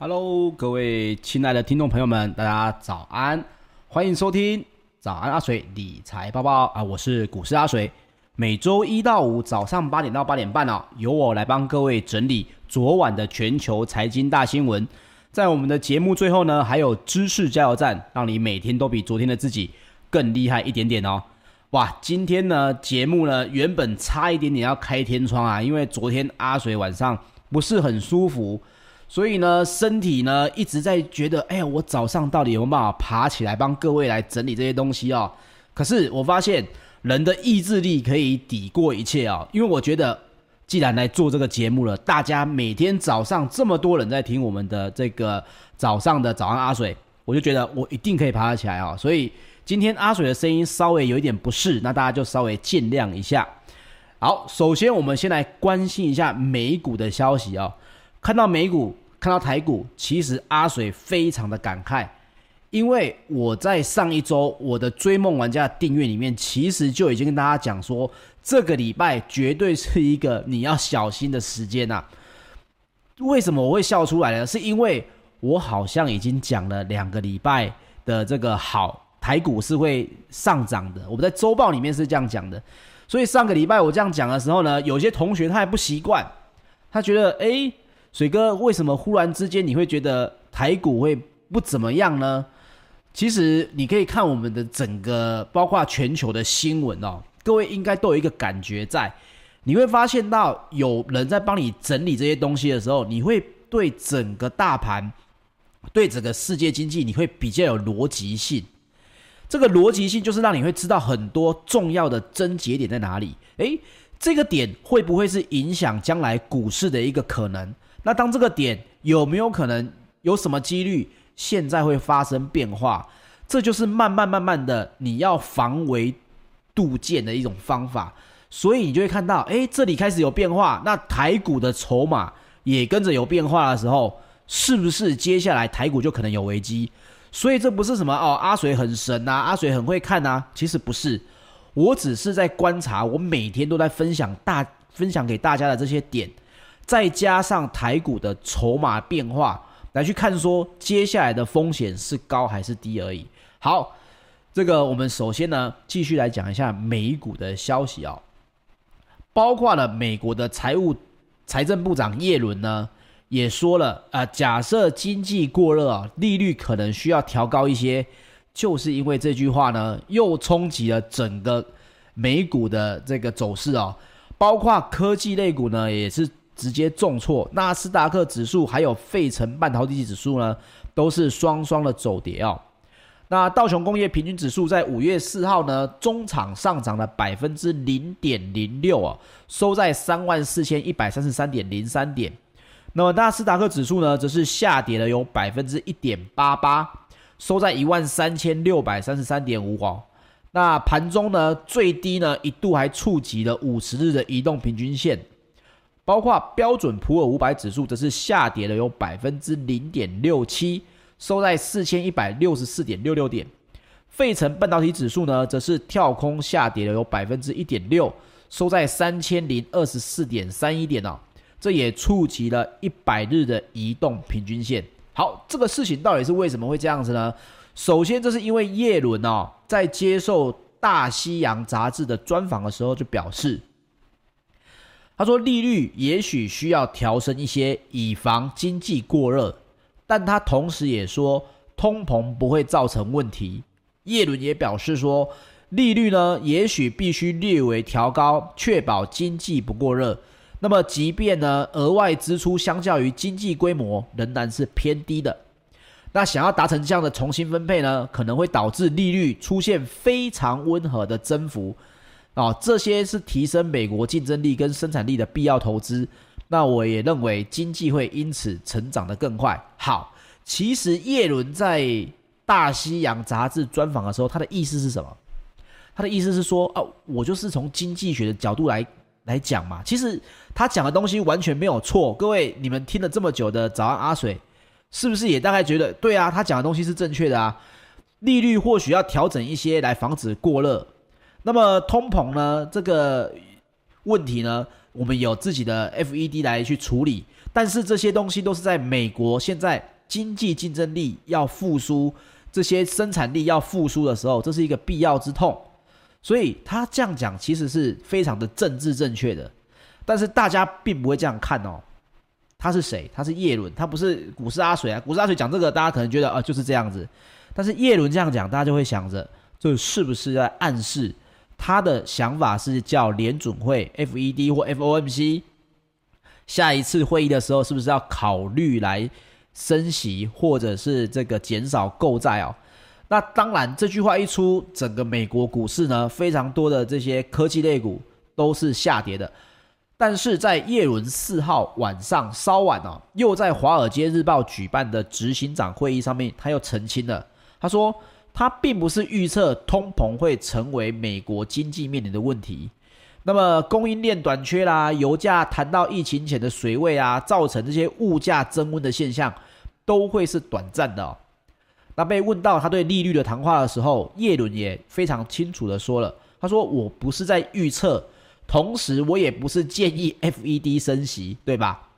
Hello，各位亲爱的听众朋友们，大家早安，欢迎收听早安阿水理财报报啊，我是股市阿水，每周一到五早上八点到八点半哦，由我来帮各位整理昨晚的全球财经大新闻，在我们的节目最后呢，还有知识加油站，让你每天都比昨天的自己更厉害一点点哦。哇，今天呢节目呢原本差一点点要开天窗啊，因为昨天阿水晚上不是很舒服。所以呢，身体呢一直在觉得，哎呀，我早上到底有没有办法爬起来帮各位来整理这些东西哦？可是我发现人的意志力可以抵过一切哦，因为我觉得既然来做这个节目了，大家每天早上这么多人在听我们的这个早上的早安阿水，我就觉得我一定可以爬得起来哦。所以今天阿水的声音稍微有一点不适，那大家就稍微见谅一下。好，首先我们先来关心一下美股的消息哦。看到美股，看到台股，其实阿水非常的感慨，因为我在上一周我的追梦玩家订阅里面，其实就已经跟大家讲说，这个礼拜绝对是一个你要小心的时间呐。为什么我会笑出来呢？是因为我好像已经讲了两个礼拜的这个好台股是会上涨的，我们在周报里面是这样讲的，所以上个礼拜我这样讲的时候呢，有些同学他还不习惯，他觉得诶。水哥，为什么忽然之间你会觉得台股会不怎么样呢？其实你可以看我们的整个，包括全球的新闻哦，各位应该都有一个感觉在，你会发现到有人在帮你整理这些东西的时候，你会对整个大盘、对整个世界经济，你会比较有逻辑性。这个逻辑性就是让你会知道很多重要的症结点在哪里。诶，这个点会不会是影响将来股市的一个可能？那当这个点有没有可能有什么几率现在会发生变化？这就是慢慢慢慢的你要防微杜渐的一种方法。所以你就会看到，哎，这里开始有变化，那台股的筹码也跟着有变化的时候，是不是接下来台股就可能有危机？所以这不是什么哦，阿水很神呐，阿水很会看呐，其实不是，我只是在观察，我每天都在分享大分享给大家的这些点。再加上台股的筹码变化，来去看说接下来的风险是高还是低而已。好，这个我们首先呢继续来讲一下美股的消息哦，包括了美国的财务财政部长耶伦呢也说了啊、假设经济过热啊，利率可能需要调高一些，就是因为这句话呢又冲击了整个美股的这个走势哦，包括科技类股呢也是。直接重挫，纳斯达克指数还有费城半导体指数呢，都是双双的走跌哦。那道琼工业平均指数在五月四号呢，中场上涨了百分之零点零六啊，收在三万四千一百三十三点零三点。那么纳斯达克指数呢，则是下跌了有百分之一点八八，收在一万三千六百三十三点五哦。那盘中呢，最低呢一度还触及了五十日的移动平均线。包括标准普尔五百指数则是下跌了有百分之零点六七，收在四千一百六十四点六六点。费城半导体指数呢，则是跳空下跌了有百分之一点六，收在三千零二十四点三一点哦。这也触及了一百日的移动平均线。好，这个事情到底是为什么会这样子呢？首先，这是因为叶伦哦，在接受大西洋杂志的专访的时候就表示。他说：“利率也许需要调升一些，以防经济过热，但他同时也说，通膨不会造成问题。”耶伦也表示说：“利率呢，也许必须略微调高，确保经济不过热。那么，即便呢，额外支出相较于经济规模仍然是偏低的，那想要达成这样的重新分配呢，可能会导致利率出现非常温和的增幅。”哦，这些是提升美国竞争力跟生产力的必要投资。那我也认为经济会因此成长得更快。好，其实叶伦在大西洋杂志专访的时候，他的意思是什么？他的意思是说，哦，我就是从经济学的角度来来讲嘛。其实他讲的东西完全没有错。各位，你们听了这么久的早安阿水，是不是也大概觉得对啊？他讲的东西是正确的啊。利率或许要调整一些来防止过热。那么通膨呢？这个问题呢？我们有自己的 FED 来去处理，但是这些东西都是在美国现在经济竞争力要复苏，这些生产力要复苏的时候，这是一个必要之痛。所以他这样讲其实是非常的政治正确的，但是大家并不会这样看哦。他是谁？他是叶伦，他不是股市阿水啊。股市阿水讲这个，大家可能觉得啊、就是这样子，但是叶伦这样讲，大家就会想着，这是不是在暗示他的想法是叫联准会 FED 或 FOMC 下一次会议的时候，是不是要考虑来升息，或者是这个减少购债哦？那当然，这句话一出，整个美国股市呢，非常多的这些科技类股都是下跌的。但是在叶伦四号晚上稍晚哦，又在《华尔街日报》举办的执行长会议上面，他又澄清了。他说，他并不是预测通膨会成为美国经济面临的问题。那么供应链短缺啦，油价谈到疫情前的水位啊，造成这些物价增温的现象，都会是短暂的。那被问到他对利率的谈话的时候，叶伦也非常清楚的说了，他说：“我不是在预测，同时我也不是建议 FED 升息，对吧？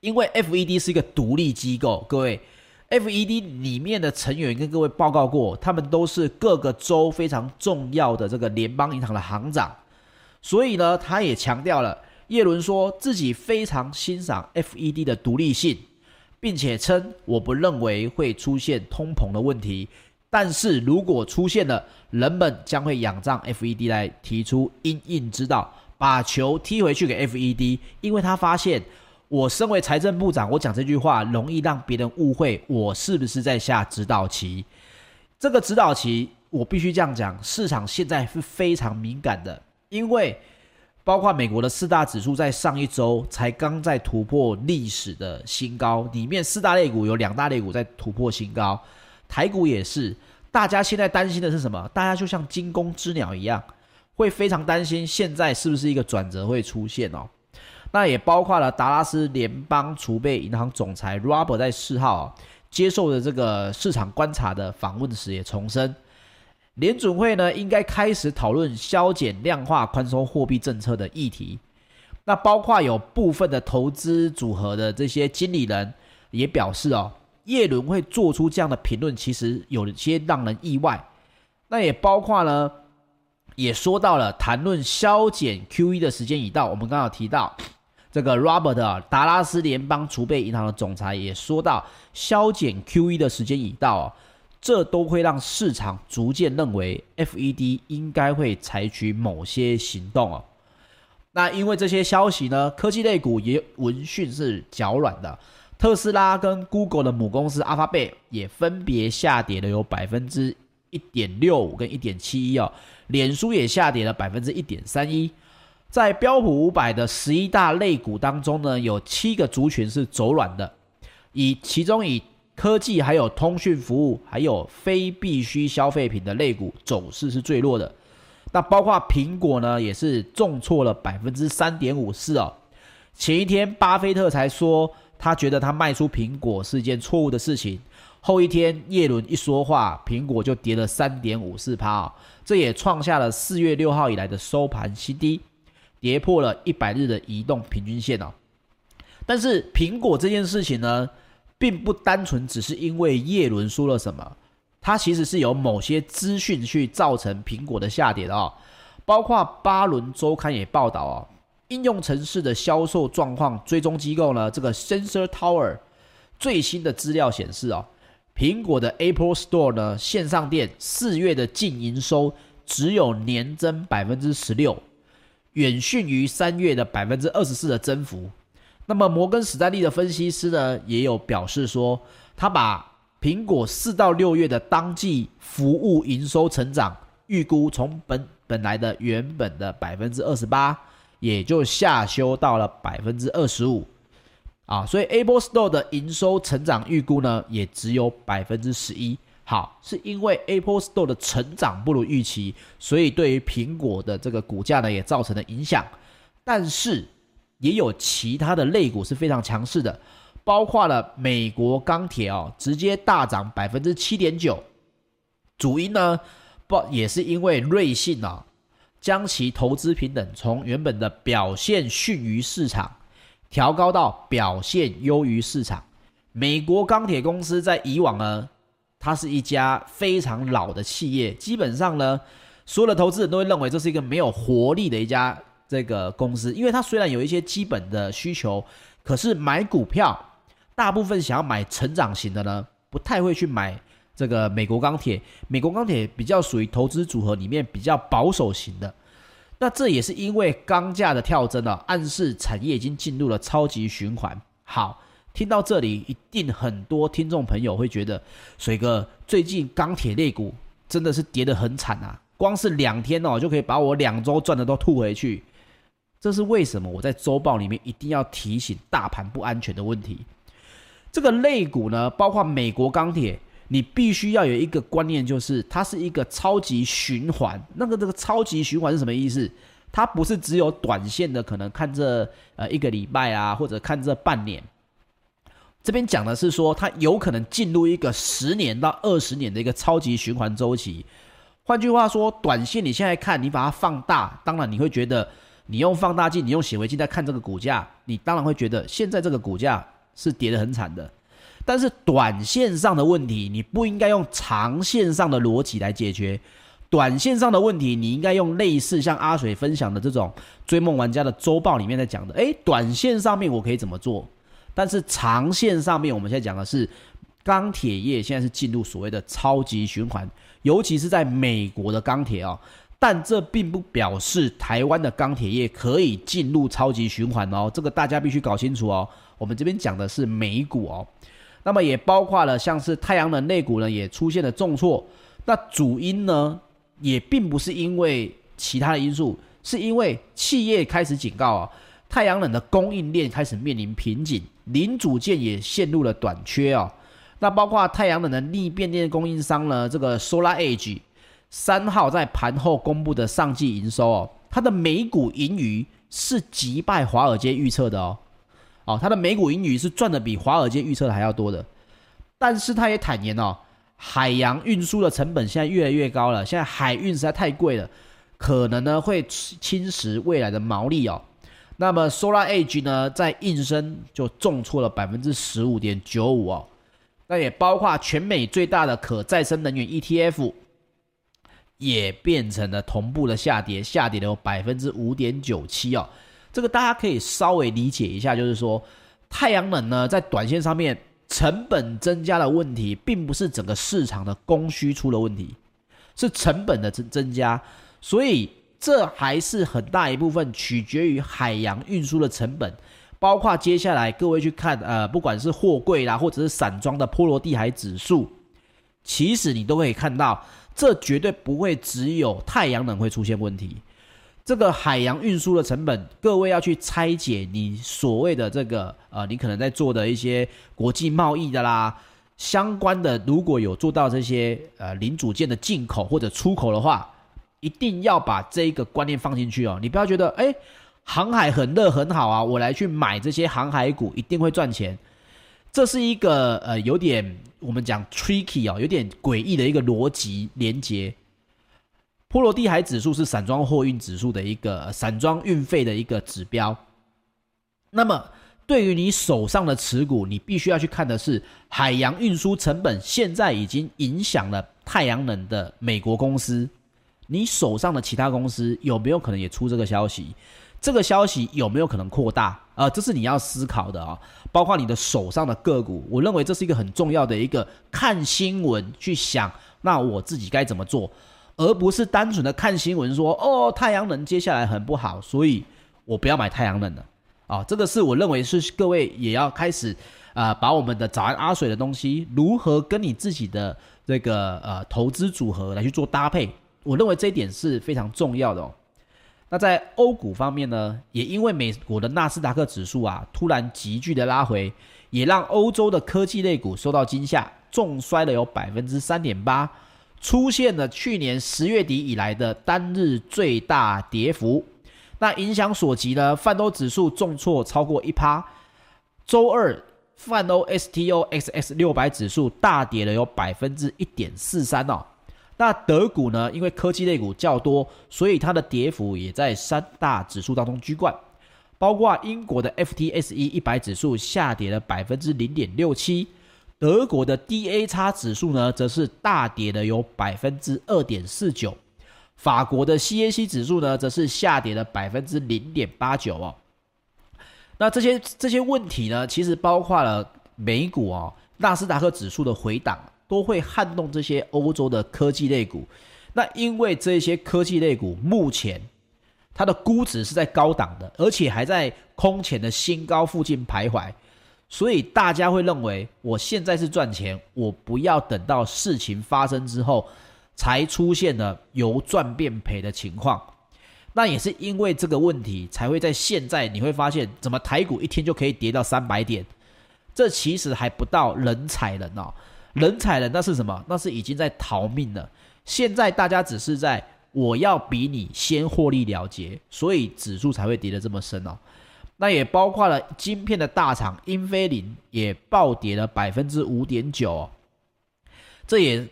因为 FED 是一个独立机构，各位，FED 里面的成员跟各位报告过，他们都是各个州非常重要的这个联邦银行的行长，所以呢，他也强调了，叶伦说自己非常欣赏 FED 的独立性。”并且称，我不认为会出现通膨的问题，但是如果出现了，人们将会仰仗 FED 来提出因应之道，把球踢回去给 FED，因为他发现我身为财政部长，我讲这句话容易让别人误会我是不是在下指导棋。这个指导棋，我必须这样讲，市场现在是非常敏感的，因为。包括美国的四大指数在上一周才刚在突破历史的新高，里面四大类股有两大类股在突破新高，台股也是。大家现在担心的是什么？大家就像惊弓之鸟一样，会非常担心现在是不是一个转折会出现哦。那也包括了达拉斯联邦储备银行总裁 Robert 在四号接受的这个市场观察的访问时也重申。联准会呢，应该开始讨论削减量化宽松货币政策的议题。那包括有部分的投资组合的这些经理人也表示哦，叶伦会做出这样的评论，其实有些让人意外。那也包括呢，也说到了谈论削减 QE 的时间已到。我们刚刚有提到这个 Robert 达拉斯联邦储备银行的总裁也说到，削减 QE 的时间已到。这都会让市场逐渐认为 FED 应该会采取某些行动哦。那因为这些消息呢，科技类股也闻讯是脚软的。特斯拉跟 Google 的母公司 Alphabet 也分别下跌了有百分之一点六五跟一点七一哦。脸书也下跌了百分之一点三一。在标普五百的十一大类股当中呢，有七个族群是走软的，以其中以科技还有通讯服务，还有非必需消费品的类股走势是最弱的。那包括苹果呢，也是重挫了百分之三点五四哦。前一天巴菲特才说他觉得他卖出苹果是一件错误的事情，后一天耶伦一说话，苹果就跌了三点五四趴哦，这也创下了四月六号以来的收盘新低，跌破了一百日的移动平均线哦。但是苹果这件事情呢，并不单纯只是因为叶伦说了什么，它其实是有某些资讯去造成苹果的下跌的哦。包括巴伦周刊也报道哦，应用城市的销售状况追踪机构呢，这个 Sensor Tower 最新的资料显示哦，苹果的 Apple Store 呢，线上店四月的净营收只有年增百分之十六，远逊于三月的百分之二十四的增幅。那么摩根史丹利的分析师呢，也有表示说，他把苹果四到六月的当季服务营收成长预估从本本来的原本的百分之二十八，也就下修到了百分之二十五，啊，所以 Apple Store 的营收成长预估呢，也只有百分之十一。好，是因为 Apple Store 的成长不如预期，所以对于苹果的这个股价呢，也造成了影响，但是。也有其他的类股是非常强势的，包括了美国钢铁哦，直接大涨百分之七点九。主因呢，不也是因为瑞信啊，将其投资平等从原本的表现逊于市场调高到表现优于市场。美国钢铁公司在以往呢，它是一家非常老的企业，基本上呢，所有的投资人都会认为这是一个没有活力的一家这个公司，因为它虽然有一些基本的需求，可是买股票，大部分想要买成长型的呢，不太会去买这个美国钢铁。美国钢铁比较属于投资组合里面比较保守型的。那这也是因为钢价的跳增啊，暗示产业已经进入了超级循环。好。听到这里，一定很多听众朋友会觉得，水哥最近钢铁类股真的是跌得很惨啊！光是两天哦，就可以把我两周赚的都吐回去。这是为什么？我在周报里面一定要提醒大盘不安全的问题。这个类股呢，包括美国钢铁，你必须要有一个观念，就是它是一个超级循环。那个这个超级循环是什么意思？它不是只有短线的，可能看这呃一个礼拜啊，或者看这半年。这边讲的是说，它有可能进入一个十年到二十年的一个超级循环周期。换句话说，短线你现在看，你把它放大，当然你会觉得，你用放大镜，你用显微镜在看这个股价，你当然会觉得现在这个股价是跌得很惨的。但是短线上的问题，你不应该用长线上的逻辑来解决。短线上的问题，你应该用类似像阿水分享的这种追梦玩家的周报里面在讲的，诶，短线上面我可以怎么做？但是长线上面，我们现在讲的是钢铁业现在是进入所谓的超级循环，尤其是在美国的钢铁哦。但这并不表示台湾的钢铁业可以进入超级循环哦，这个大家必须搞清楚哦。我们这边讲的是美股哦，那么也包括了像是太阳能类股呢，也出现了重挫。那主因呢，也并不是因为其他的因素，是因为企业开始警告啊。太阳能的供应链开始面临瓶颈，零组件也陷入了短缺哦。那包括太阳能的逆变电供应商呢，这个 SolarEdge 三号在盘后公布的上季营收哦，它的每股盈余是击败华尔街预测的哦。哦，它的每股盈余是赚的比华尔街预测的还要多的。但是他也坦言哦，海洋运输的成本现在越来越高了，现在海运实在太贵了，可能呢会侵蚀未来的毛利哦。那么 SolarEdge 呢，在应声就重挫了百分之十五点九五哦，那也包括全美最大的可再生能源 ETF，也变成了同步的下跌，下跌了百分之五点九七哦。这个大家可以稍微理解一下，就是说太阳能呢，在短线上面成本增加的问题，并不是整个市场的供需出了问题，是成本的增增加，所以。这还是很大一部分取决于海洋运输的成本，包括接下来各位去看，呃，不管是货柜啦，或者是散装的波罗的海指数，其实你都可以看到，这绝对不会只有太阳能会出现问题。这个海洋运输的成本，各位要去拆解你所谓的这个，呃，你可能在做的一些国际贸易的啦，相关的，如果有做到这些呃零组件的进口或者出口的话。一定要把这一个观念放进去哦，你不要觉得哎，航海很热很好啊，我来去买这些航海股一定会赚钱，这是一个呃有点我们讲 tricky 哦，有点诡异的一个逻辑连接。波罗的海指数是散装货运指数的一个散装运费的一个指标，那么对于你手上的持股，你必须要去看的是海洋运输成本现在已经影响了太阳能的美国公司。你手上的其他公司有没有可能也出这个消息？这个消息有没有可能扩大？啊、呃，这是你要思考的啊、包括你的手上的个股，我认为这是一个很重要的一个看新闻去想，那我自己该怎么做，而不是单纯的看新闻说哦，太阳能接下来很不好，所以我不要买太阳能了啊、这个是我认为是各位也要开始啊、把我们的早安阿水的东西如何跟你自己的这个呃投资组合来去做搭配。我认为这一点是非常重要的哦。那在欧股方面呢，也因为美国的纳斯达克指数啊突然急剧的拉回，也让欧洲的科技类股受到惊吓，重摔了有百分之三点八，出现了去年十月底以来的单日最大跌幅。那影响所及呢，泛欧指数重挫超过一趴。周二，泛欧 STOXX 六百指数大跌了有百分之一点四三哦。那德股呢，因为科技类股较多，所以它的跌幅也在三大指数当中居冠。包括英国的 FTSE 一百指数下跌了百分之零点六七，德国的 DAX 指数呢，则是大跌了有百分之二点四九，法国的 CAC 指数呢，则是下跌了百分之零点八九哦。那这些这些问题呢，其实包括了美股哦，纳斯达克指数的回档，都会撼动这些欧洲的科技类股。那因为这些科技类股目前，它的估值是在高档的，而且还在空前的新高附近徘徊，所以大家会认为我现在是赚钱，我不要等到事情发生之后才出现了由赚变赔的情况。那也是因为这个问题，才会在现在你会发现，怎么台股一天就可以跌到三百点？这其实还不到人踩人哦，人踩人那是什么？那是已经在逃命了。现在大家只是在。我要比你先获利了结，所以指数才会跌得这么深哦。那也包括了晶片的大厂英飞凌也暴跌了百分之五点九哦。这也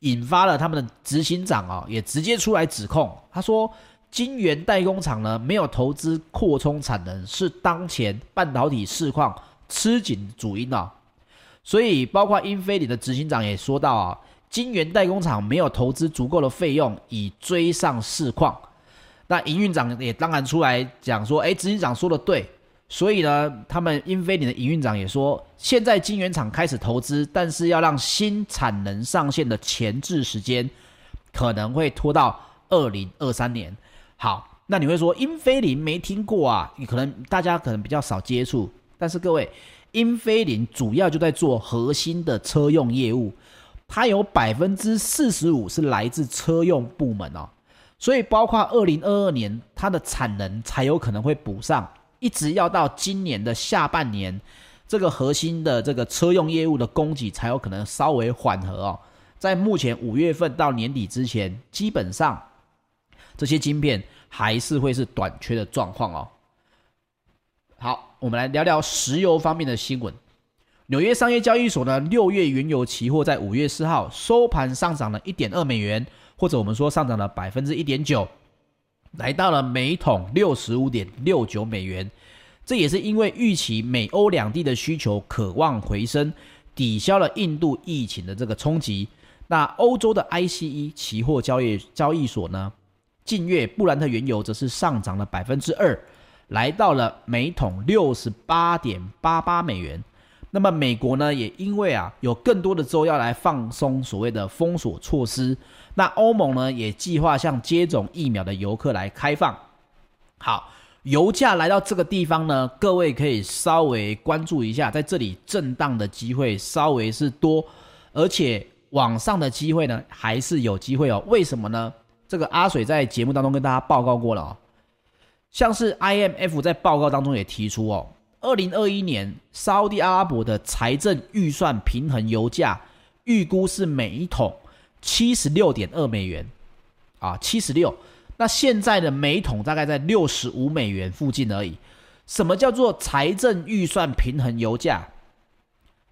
引发了他们的执行长啊，也直接出来指控，他说晶圆代工厂呢没有投资扩充产能，是当前半导体市况吃紧主因啊。所以包括英飞凌的执行长也说到啊。晶圆代工厂没有投资足够的费用以追上市况，那营运长也当然出来讲说，哎，执行长说的对，所以呢，他们英飞凌的营运长也说，现在晶圆厂开始投资，但是要让新产能上线的前置时间可能会拖到二零二三年。好，那你会说英飞凌没听过啊？你可能大家可能比较少接触，但是各位，英飞凌主要就在做核心的车用业务。它有百分之四十五是来自车用部门哦，所以包括二零二二年它的产能才有可能会补上，一直要到今年的下半年，这个核心的这个车用业务的供给才有可能稍微缓和哦。在目前五月份到年底之前，基本上这些晶片还是会是短缺的状况哦。好，我们来聊聊石油方面的新闻。纽约商业交易所呢，六月原油期货在五月四号收盘上涨了一点二美元，或者我们说上涨了百分之一点九，来到了每桶六十五点六九美元。这也是因为预期美欧两地的需求可望回升，抵消了印度疫情的这个冲击。那欧洲的 ICE 期货交易交易所呢，近月布兰特原油则是上涨了百分之二，来到了每桶六十八点八八美元。那么美国呢，也因为啊有更多的州要来放松所谓的封锁措施，那欧盟呢也计划向接种疫苗的游客来开放。好，油价来到这个地方呢，各位可以稍微关注一下，在这里震荡的机会稍微是多，而且往上的机会呢还是有机会哦。为什么呢？这个阿水在节目当中跟大家报告过了哦，像是 IMF 在报告当中也提出哦。二零二一年，沙特阿拉伯的财政预算平衡油价预估是每一桶七十六点二美元，啊，七十六。那现在的每一桶大概在六十五美元附近而已。什么叫做财政预算平衡油价？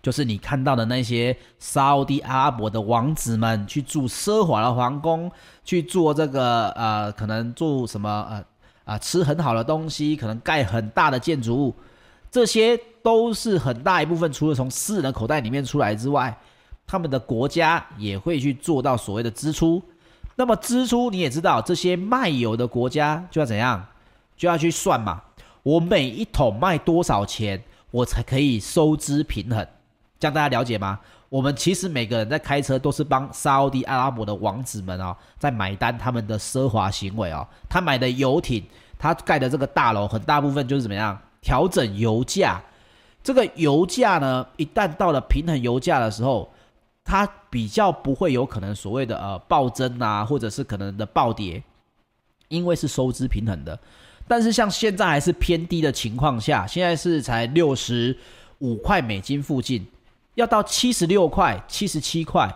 就是你看到的那些沙特阿拉伯的王子们去住奢华的皇宫，去做这个呃，可能住什么呃啊、吃很好的东西，可能盖很大的建筑物。这些都是很大一部分，除了从私人的口袋里面出来之外，他们的国家也会去做到所谓的支出。那么支出你也知道，这些卖油的国家就要怎样，就要去算嘛。我每一桶卖多少钱，我才可以收支平衡？这样大家了解吗？我们其实每个人在开车都是帮沙乌地阿拉伯的王子们啊、哦，在买单他们的奢华行为、哦。他买的游艇，他盖的这个大楼，很大部分就是怎么样？调整油价，这个油价呢，一旦到了平衡油价的时候，它比较不会有可能所谓的呃暴增啊，或者是可能的暴跌，因为是收支平衡的。但是像现在还是偏低的情况下，现在是才六十五块美金附近，要到七十六块、七十七块，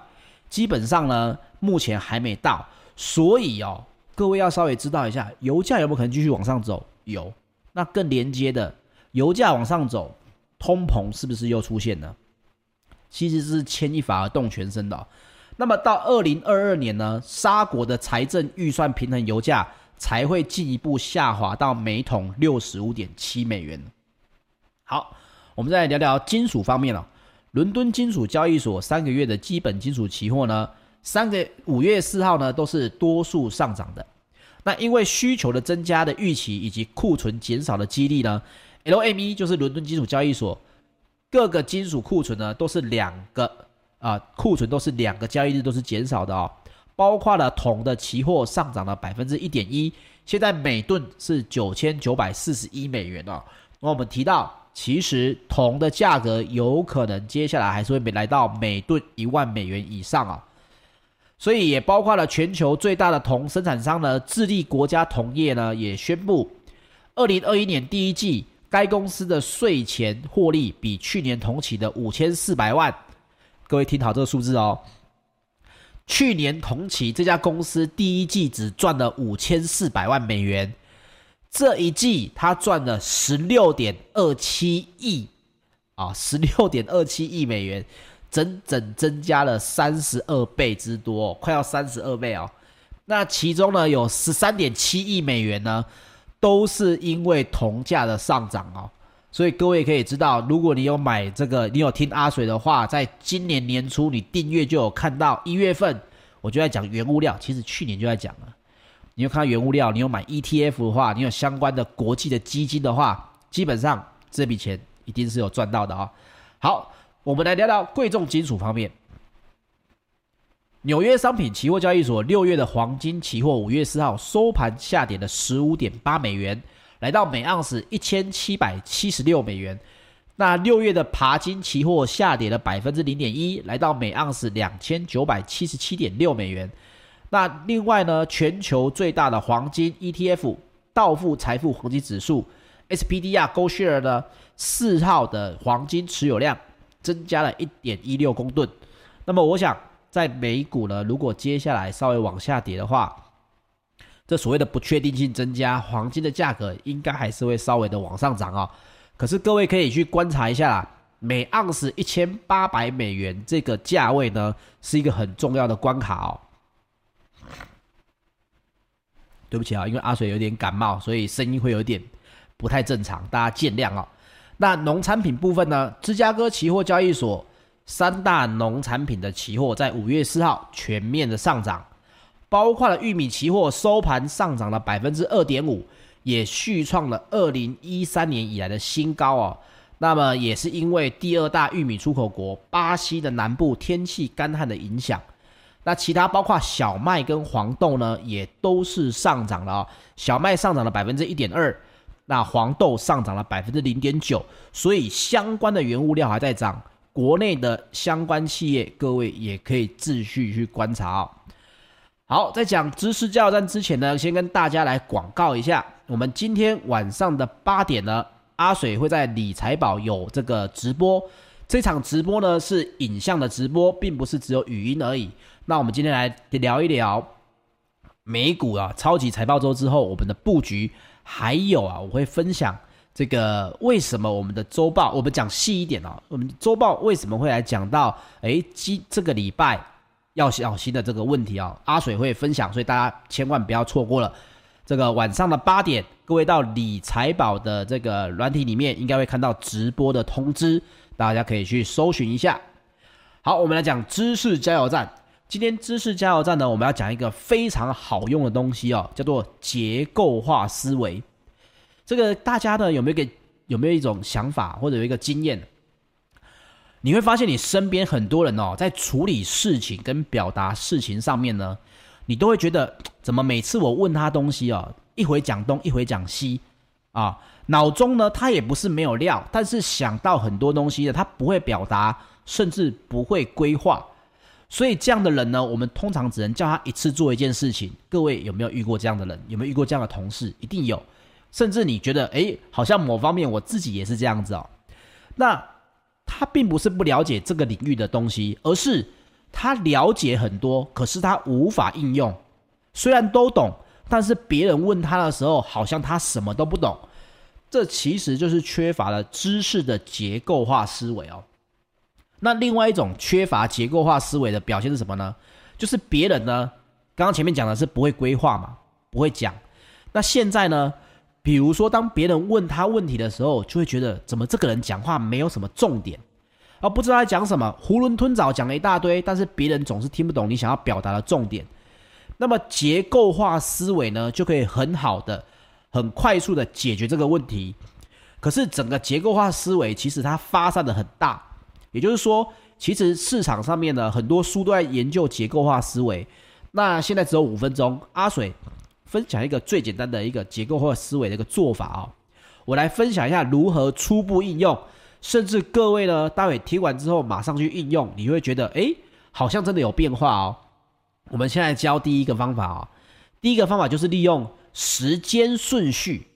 基本上呢目前还没到。所以哦，各位要稍微知道一下，油价有没有可能继续往上走？有。那更连接的，油价往上走，通膨是不是又出现了？其实是牵一发而动全身的。那么到二零二二年呢，沙国的财政预算平衡油价才会进一步下滑到每桶六十五点七美元。好，我们再来聊聊金属方面了。伦敦金属交易所三个月的基本金属期货呢，三个五月四号呢都是多数上涨的。那因为需求的增加的预期以及库存减少的激励呢，LME 就是伦敦金属交易所各个金属库存呢都是两个。啊，库存都是两个交易日都是减少的哦，包括了铜的期货上涨了百分之一点一，现在每吨是九千九百四十一美元哦。那我们提到，其实铜的价格有可能接下来还是会来到每吨一万美元以上啊，所以也包括了全球最大的铜生产商呢，智利国家铜业呢也宣布，二零二一年第一季该公司的税前获利比去年同期的五千四百万。各位听好这个数字哦，去年同期这家公司第一季只赚了五千四百万美元，这一季它赚了十六点二七亿啊，十六点二七亿美元，整整增加了三十二倍之多，快要三十二倍哦。那其中呢，有十三点七亿美元呢，都是因为铜价的上涨哦。所以各位可以知道，如果你有买这个，你有听阿水的话，在今年年初你订阅就有看到一月份我就在讲原物料，其实去年就在讲了。你有看原物料，你有买 ETF 的话，你有相关的国际的基金的话，基本上这笔钱一定是有赚到的啊、好，我们来聊聊贵重金属方面。纽约商品期货交易所六月的黄金期货五月四号收盘下跌了十五点八美元。来到每盎司一千七百七十六美元，那六月的爬金期货下跌了百分之零点一，来到每盎司两千九百七十七点六美元。那另外呢，全球最大的黄金 ETF 道富财富黄金指数 SPDR Gold Share 呢，四号的黄金持有量增加了一点一六公吨。那么我想，在美股呢，如果接下来稍微往下跌的话，这所谓的不确定性增加，黄金的价格应该还是会稍微的往上涨哦。可是各位可以去观察一下啦，每盎司一千八百美元这个价位呢，是一个很重要的关卡哦。对不起啊，因为阿水有点感冒，所以声音会有点不太正常，大家见谅哦。那农产品部分呢，芝加哥期货交易所三大农产品的期货在五月四号全面的上涨。包括了玉米期货收盘上涨了百分之二点五，也续创了二零一三年以来的新高哦。那么也是因为第二大玉米出口国巴西的南部天气干旱的影响。那其他包括小麦跟黄豆呢，也都是上涨了哦。小麦上涨了百分之一点二，那黄豆上涨了百分之零点九。所以相关的原物料还在涨，国内的相关企业，各位也可以继续去观察哦。好，在讲知识加油站之前呢，先跟大家来广告一下，我们今天晚上的八点呢，阿水会在理财宝有这个直播。这场直播呢是影像的直播，并不是只有语音而已。那我们今天来聊一聊美股啊，超级财报周之后我们的布局，还有啊，我会分享这个为什么我们的周报，我们讲细一点啊，我们周报为什么会来讲到，诶，今这个礼拜。要小心的这个问题啊，阿水会分享，所以大家千万不要错过了。这个晚上的八点，各位到理财宝的这个软体里面，应该会看到直播的通知，大家可以去搜寻一下。好，我们来讲知识加油站。今天知识加油站呢，我们要讲一个非常好用的东西哦，叫做结构化思维。这个大家呢有没有个有没有一种想法或者有一个经验？你会发现，你身边很多人哦，在处理事情跟表达事情上面呢，你都会觉得，怎么每次我问他东西哦，一会讲东，一会讲西，啊，脑中呢他也不是没有料，但是想到很多东西的，他不会表达，甚至不会规划，所以这样的人呢，我们通常只能叫他一次做一件事情。各位有没有遇过这样的人？有没有遇过这样的同事？一定有，甚至你觉得，诶，好像某方面我自己也是这样子哦，那。他并不是不了解这个领域的东西，而是他了解很多，可是他无法应用。虽然都懂，但是别人问他的时候，好像他什么都不懂。这其实就是缺乏了知识的结构化思维哦。那另外一种缺乏结构化思维的表现是什么呢？就是别人呢，刚刚前面讲的是不会规划嘛，不会讲。那现在呢，比如说当别人问他问题的时候，就会觉得怎么这个人讲话没有什么重点，而不知道在讲什么，囫囵吞枣讲了一大堆，但是别人总是听不懂你想要表达的重点。那么结构化思维呢，就可以很好的、很快速的解决这个问题。可是整个结构化思维其实它发散的很大。也就是说，其实市场上面呢，很多书都在研究结构化思维。那现在只有五分钟，阿水分享一个最简单的一个结构化思维的一个做法哦。我来分享一下如何初步应用，甚至各位呢，待会听完之后马上去应用，你会觉得诶，好像真的有变化哦。我们现在教第一个方法哦，第一个方法就是利用时间顺序，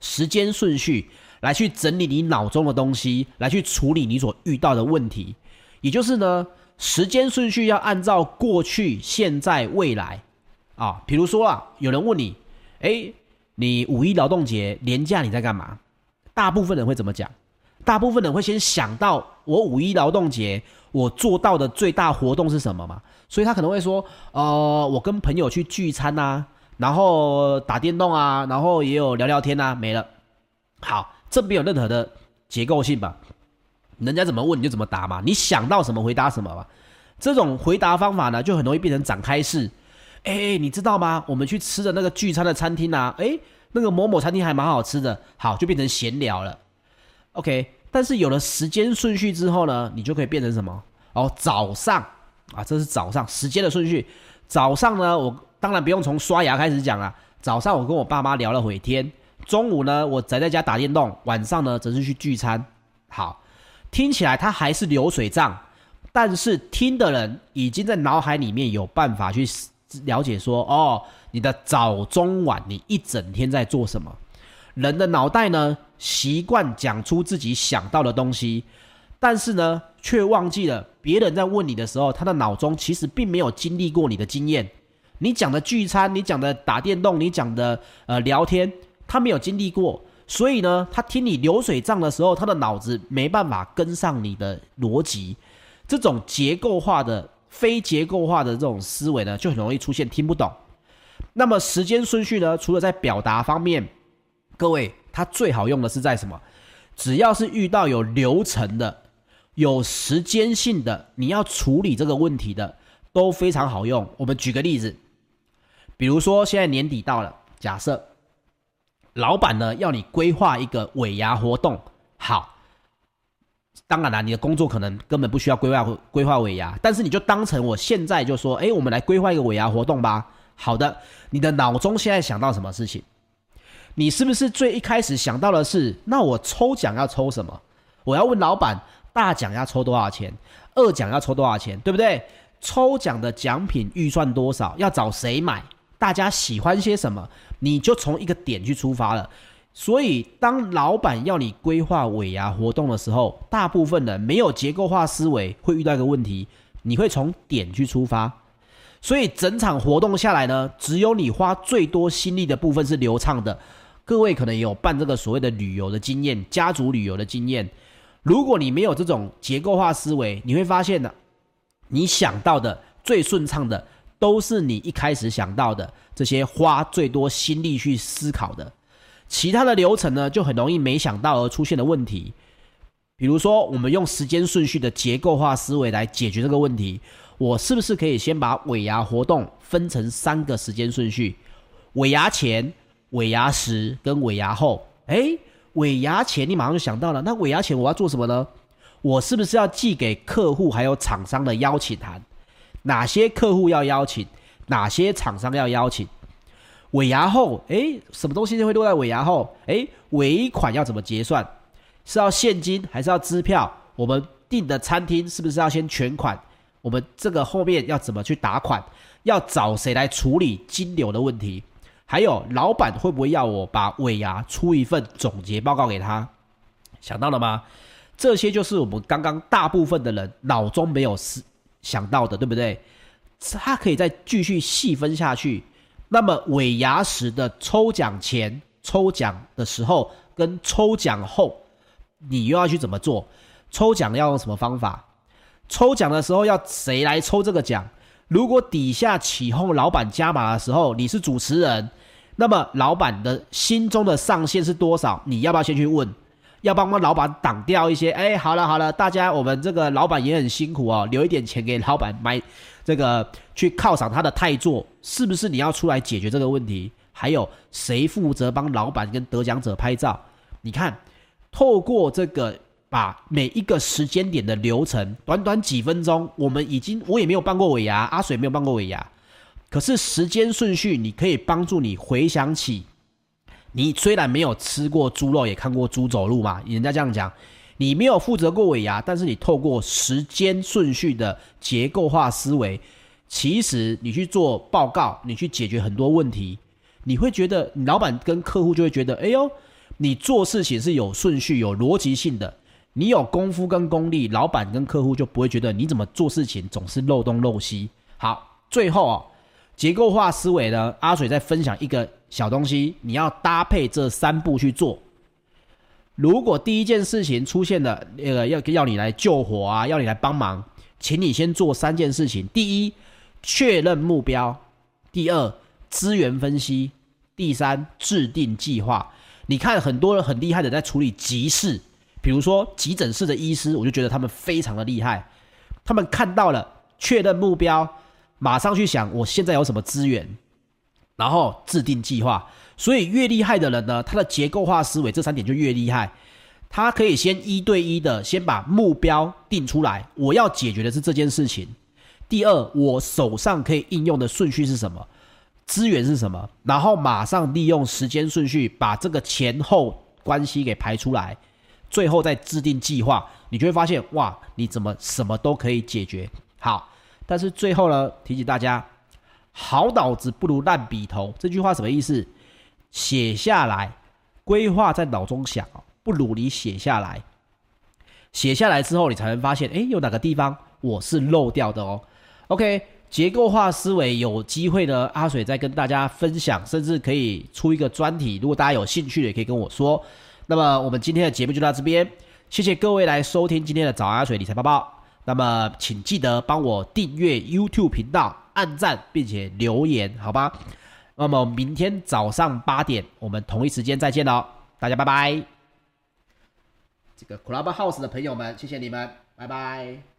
时间顺序。来去整理你脑中的东西，来去处理你所遇到的问题，也就是呢，时间顺序要按照过去、现在、未来啊。比如说啊，有人问你，诶，你五一劳动节年假你在干嘛？大部分人会怎么讲？大部分人会先想到我五一劳动节我做到的最大活动是什么嘛？所以他可能会说，呃，我跟朋友去聚餐啊，然后打电动啊，然后也有聊聊天啊，没了。好。这没有任何的结构性吧？人家怎么问你就怎么答嘛，你想到什么回答什么吧。这种回答方法呢，就很容易变成展开式。哎，你知道吗？我们去吃的那个聚餐的餐厅啊，哎，那个某某餐厅还蛮好吃的。好，就变成闲聊了。OK，但是有了时间顺序之后呢，你就可以变成什么？哦，早上啊，这是早上时间的顺序。早上呢，我当然不用从刷牙开始讲啊。早上我跟我爸妈聊了会天。中午呢，我宅在家打电动；晚上呢，则是去聚餐。好，听起来它还是流水账，但是听的人已经在脑海里面有办法去了解说：哦，你的早中晚，你一整天在做什么？人的脑袋呢，习惯讲出自己想到的东西，但是呢，却忘记了别人在问你的时候，他的脑中其实并没有经历过你的经验。你讲的聚餐，你讲的打电动，你讲的呃聊天。他没有经历过，所以呢，他听你流水账的时候，他的脑子没办法跟上你的逻辑。这种结构化的、非结构化的这种思维呢，就很容易出现听不懂。那么时间顺序呢，除了在表达方面，各位，它最好用的是在什么？只要是遇到有流程的、有时间性的，你要处理这个问题的，都非常好用。我们举个例子，比如说现在年底到了，假设。老板呢，要你规划一个尾牙活动，好，当然了，你的工作可能根本不需要规划规划尾牙，但是你就当成我现在就说，哎，我们来规划一个尾牙活动吧。好的，你的脑中现在想到什么事情？你是不是最一开始想到的是，那我抽奖要抽什么？我要问老板，大奖要抽多少钱？二奖要抽多少钱？对不对？抽奖的奖品预算多少？要找谁买？大家喜欢些什么？你就从一个点去出发了。所以，当老板要你规划尾牙活动的时候，大部分人没有结构化思维，会遇到一个问题：你会从点去出发。所以，整场活动下来呢，只有你花最多心力的部分是流畅的。各位可能也有办这个所谓的旅游的经验，家族旅游的经验。如果你没有这种结构化思维，你会发现呢，你想到的最顺畅的。都是你一开始想到的这些花最多心力去思考的，其他的流程呢，就很容易没想到而出现的问题。比如说，我们用时间顺序的结构化思维来解决这个问题，我是不是可以先把尾牙活动分成三个时间顺序？尾牙前、尾牙时跟尾牙后。诶，尾牙前你马上就想到了，那尾牙前我要做什么呢？我是不是要寄给客户还有厂商的邀请函？哪些客户要邀请？哪些厂商要邀请？尾牙后，诶，什么东西会落在尾牙后？诶，尾款要怎么结算？是要现金还是要支票？我们订的餐厅是不是要先全款？我们这个后面要怎么去打款？要找谁来处理金流的问题？还有，老板会不会要我把尾牙出一份总结报告给他？想到了吗？这些就是我们刚刚大部分的人脑中没有思。想到的对不对？他可以再继续细分下去。那么尾牙时的抽奖前、抽奖的时候跟抽奖后，你又要去怎么做？抽奖要用什么方法？抽奖的时候要谁来抽这个奖？如果底下起哄老板加码的时候，你是主持人，那么老板的心中的上限是多少？你要不要先去问？要帮帮老板挡掉一些？哎，好了好了，大家我们这个老板也很辛苦哦，留一点钱给老板买这个去犒赏他的太座，是不是？你要出来解决这个问题？还有谁负责帮老板跟得奖者拍照？你看，透过这个。把每一个时间点的流程，短短几分钟，我们已经我也没有办过尾牙，阿水没有办过尾牙，可是时间顺序，你可以帮助你回想起，你虽然没有吃过猪肉，也看过猪走路嘛，人家这样讲，你没有负责过尾牙，但是你透过时间顺序的结构化思维，其实你去做报告，你去解决很多问题，你会觉得，你老板跟客户就会觉得，哎呦，你做事情是有顺序、有逻辑性的。你有功夫跟功力，老板跟客户就不会觉得你怎么做事情总是漏东漏西。好，最后哦，结构化思维呢，阿水再分享一个小东西，你要搭配这三步去做。如果第一件事情出现了，那个要要你来救火啊，要你来帮忙，请你先做三件事情：第一，确认目标；第二，资源分析；第三，制定计划。你看很多人很厉害的在处理急事。比如说急诊室的医师，我就觉得他们非常的厉害。他们看到了，确认目标，马上去想我现在有什么资源，然后制定计划。所以越厉害的人呢，他的结构化思维这三点就越厉害。他可以先一对一的先把目标定出来，我要解决的是这件事情。第二，我手上可以应用的顺序是什么？资源是什么？然后马上利用时间顺序把这个前后关系给排出来。最后再制定计划，你就会发现哇，你怎么什么都可以解决。好，但是最后呢，提醒大家，好脑子不如烂笔头，这句话什么意思？写下来，规划在脑中想，不如你写下来。写下来之后，你才能发现，诶，有哪个地方我是漏掉的哦。OK，结构化思维有机会呢，阿水再跟大家分享，甚至可以出一个专题，如果大家有兴趣的，也可以跟我说。那么我们今天的节目就到这边，谢谢各位来收听今天的早安阿水理财报报。那么请记得帮我订阅 YouTube 频道、按赞并且留言，好吧？那么明天早上八点我们同一时间再见喽，大家拜拜。这个 Clubhouse 的朋友们，谢谢你们，拜拜。